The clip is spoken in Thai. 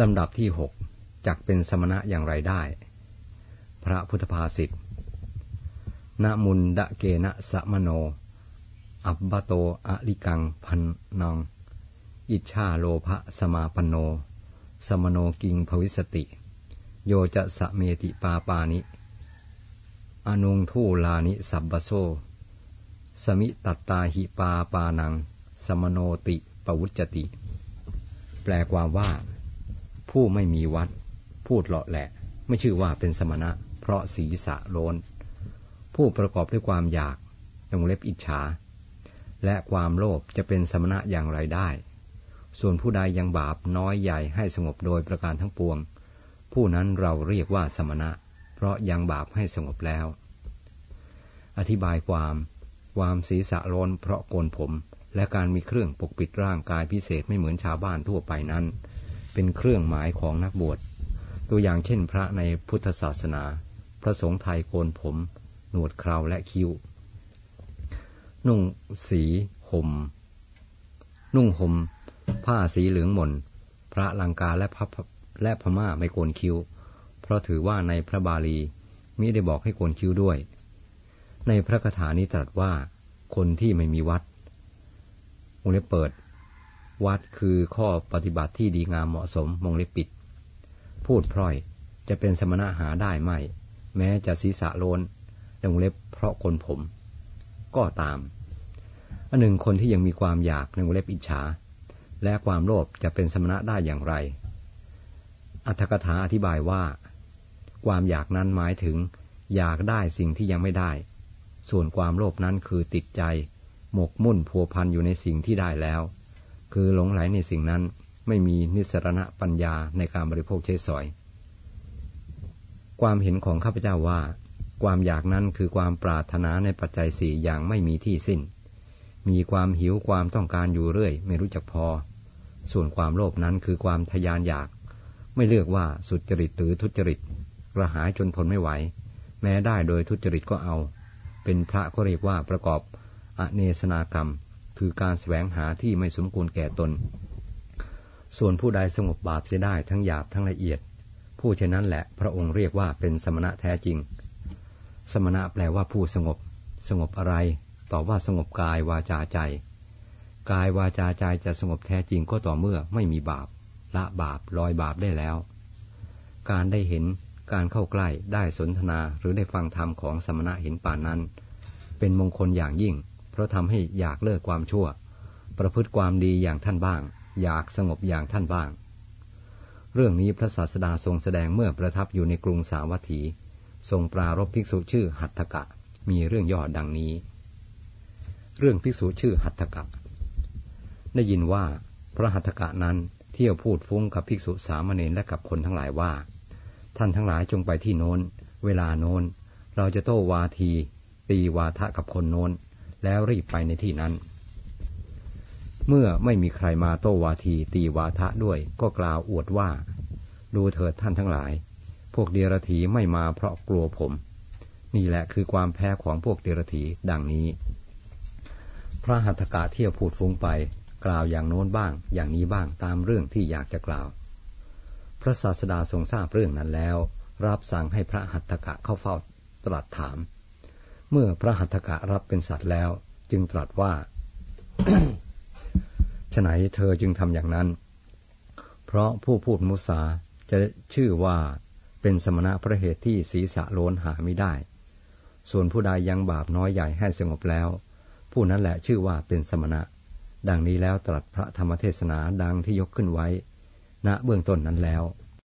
ลำดับที่หกจักเป็นสมณะอย่างไรได้ พระพุทธภาษิตนมุนดะเกณะสะมโน อับบโตอลิกังพันนอง อิชาโลภะสมาปโน สมโนกิงภวิสติ โยจะสะเมติปาปานิ อนุงทูลานิสับบโซ สมิตัตตาหิปาปานัง สมโนติปวุจติ แปลความว่า ผู้ไม่มีวัด พูดเลาะแหละ ไม่ชื่อว่าเป็นสมณะ เพราะศีรษะโลนผู้ประกอบด้วยความอยากตงเล็บอิจฉา และความโลภจะเป็นสมณะอย่างไรได้ ส่วนผู้ใดยังบาปน้อยใหญ่ให้สงบโดยประการทั้งปวง ผู้นั้นเราเรียกว่าสมณะ เพราะยังบาปให้สงบแล้ว อธิบายความ ความศีรษะโลนเพราะโกนผม และการมีเครื่องปกปิดร่างกายพิเศษไม่เหมือนชาวบ้านทั่วไปนั้น เป็นเครื่องหมายของนักบวช ตัวอย่างเช่นพระในพุทธศาสนา พระสงฆ์ไทยโกนผม หนวดเคราและคิ้ว นุ่งสีห่ม นุ่งห่ม ผ้าสีเหลืองหม่น พระลังกาและพระและพม่าไม่โกนคิ้ว เพราะถือว่าในพระบาลีมิได้บอกให้โกนคิ้วด้วย ในพระคาถานี้ตรัสว่า คนที่ไม่มีวัดวงเล็บเปิด วัดคือข้อปฏิบัติที่ดีงามเหมาะสมวงเล็บปิด พูดพร่อยจะเป็นสมณะหาได้ไม่ แม้จะศีรษะโลนวงเล็บเพราะคนผม ก็ตามอันหนึ่งคนที่ยังมีความอยากในวงเล็บอิจฉา และความโลภจะเป็นสมณะได้อย่างไร อัตถกถาอธิบายว่า ความอยากนั้นหมายถึง อยากได้สิ่งที่ยังไม่ได้ ส่วนความโลภนั้นคือติดใจ หมกมุ่นพัวพันอยู่ในสิ่งที่ได้แล้ว คือหลงไหลในสิ่งนั้นไม่มีนิสรณะปัญญาในการบริโภคใช้สอย ความเห็นของข้าพเจ้าว่า ความอยากนั้นคือความปรารถนาในปัจจัยสี่อย่างไม่มีที่สิ้น มีความหิวความต้องการอยู่เรื่อย ไม่รู้จักพอ ส่วนความโลภนั้นคือความทยานอยาก ไม่เลือกว่าสุจริตหรือทุจริตกระหายจนทนไม่ไหว แม้ได้โดยทุจริตก็เอา เป็นพระก็เรียกว่าประกอบอเนสนากรรม คือการแสวงหาที่ไม่สมควรแก่ตน ส่วนผู้ใดสงบบาปเสียได้ทั้งหยาบทั้งละเอียด ผู้เช่นนั้นแหละพระองค์เรียกว่าเป็นสมณะแท้จริง สมณะแปลว่าผู้สงบ สงบอะไรตอบว่าสงบกายวาจาใจ กายวาจาใจจะสงบแท้จริงก็ต่อเมื่อไม่มีบาป ละบาปลอยบาปได้แล้ว การได้เห็นการเข้าใกล้ได้สนทนาหรือได้ฟังธรรมของสมณะเห็นป่านนั้น เป็นมงคลอย่างยิ่ง เพราะทำให้อยากเลิกความชั่ว ประพฤติความดีอย่างท่านบ้าง อยากสงบอย่างท่านบ้าง เรื่องนี้พระศาสดาทรงแสดงเมื่อประทับอยู่ในกรุงสาวัตถี ทรงปรารบภิกษุชื่อหัตถกะ มีเรื่องย่อดังนี้ เรื่องภิกษุชื่อหัตถกะ ได้ยินว่าพระหัตถกะนั้นเที่ยวพูดฟุ้งกับภิกษุสามเณรและกับคนทั้งหลายว่า ท่านทั้งหลายจงไปที่โน้น เวลาโน้น เราจะโต้วาที ตีวาทะกับคนโน้น แล้วรีบไปในที่นั้น เมื่อไม่มีใครมาโต้วาทีตีวาทะด้วยก็กล่าวอวดว่า ดูเถิดท่านทั้งหลาย พวกเดรธีไม่มาเพราะกลัวผม นี่แหละคือความแพ้ของพวกเดรธีดังนี้ พระหัตถกะเที่ยวพูดฟุ้งไป กล่าวอย่างโน้นบ้าง อย่างนี้บ้างตามเรื่องที่อยากจะกล่าว พระศาสดาทรงทราบเรื่องนั้นแล้ว รับสั่งให้พระหัตถกะเข้าเฝ้าตรัสถาม เมื่อพระหัตถกะรับเป็นสัตว์แล้ว จึงตรัสว่าฉไหนเธอจึงทำอย่างนั้น เพราะผู้พูดมุสาจะชื่อว่าเป็นสมณะพระเหตุที่ศีรษะโลนหาไม่ได้ ส่วนผู้ใดยังบาปน้อยใหญ่ให้สงบแล้ว ผู้นั้นแหละชื่อว่าเป็นสมณะ ดังนี้แล้วตรัสพระธรรมเทศนาดังที่ยกขึ้นไว้ ณเบื้องต้นนั้นแล้ว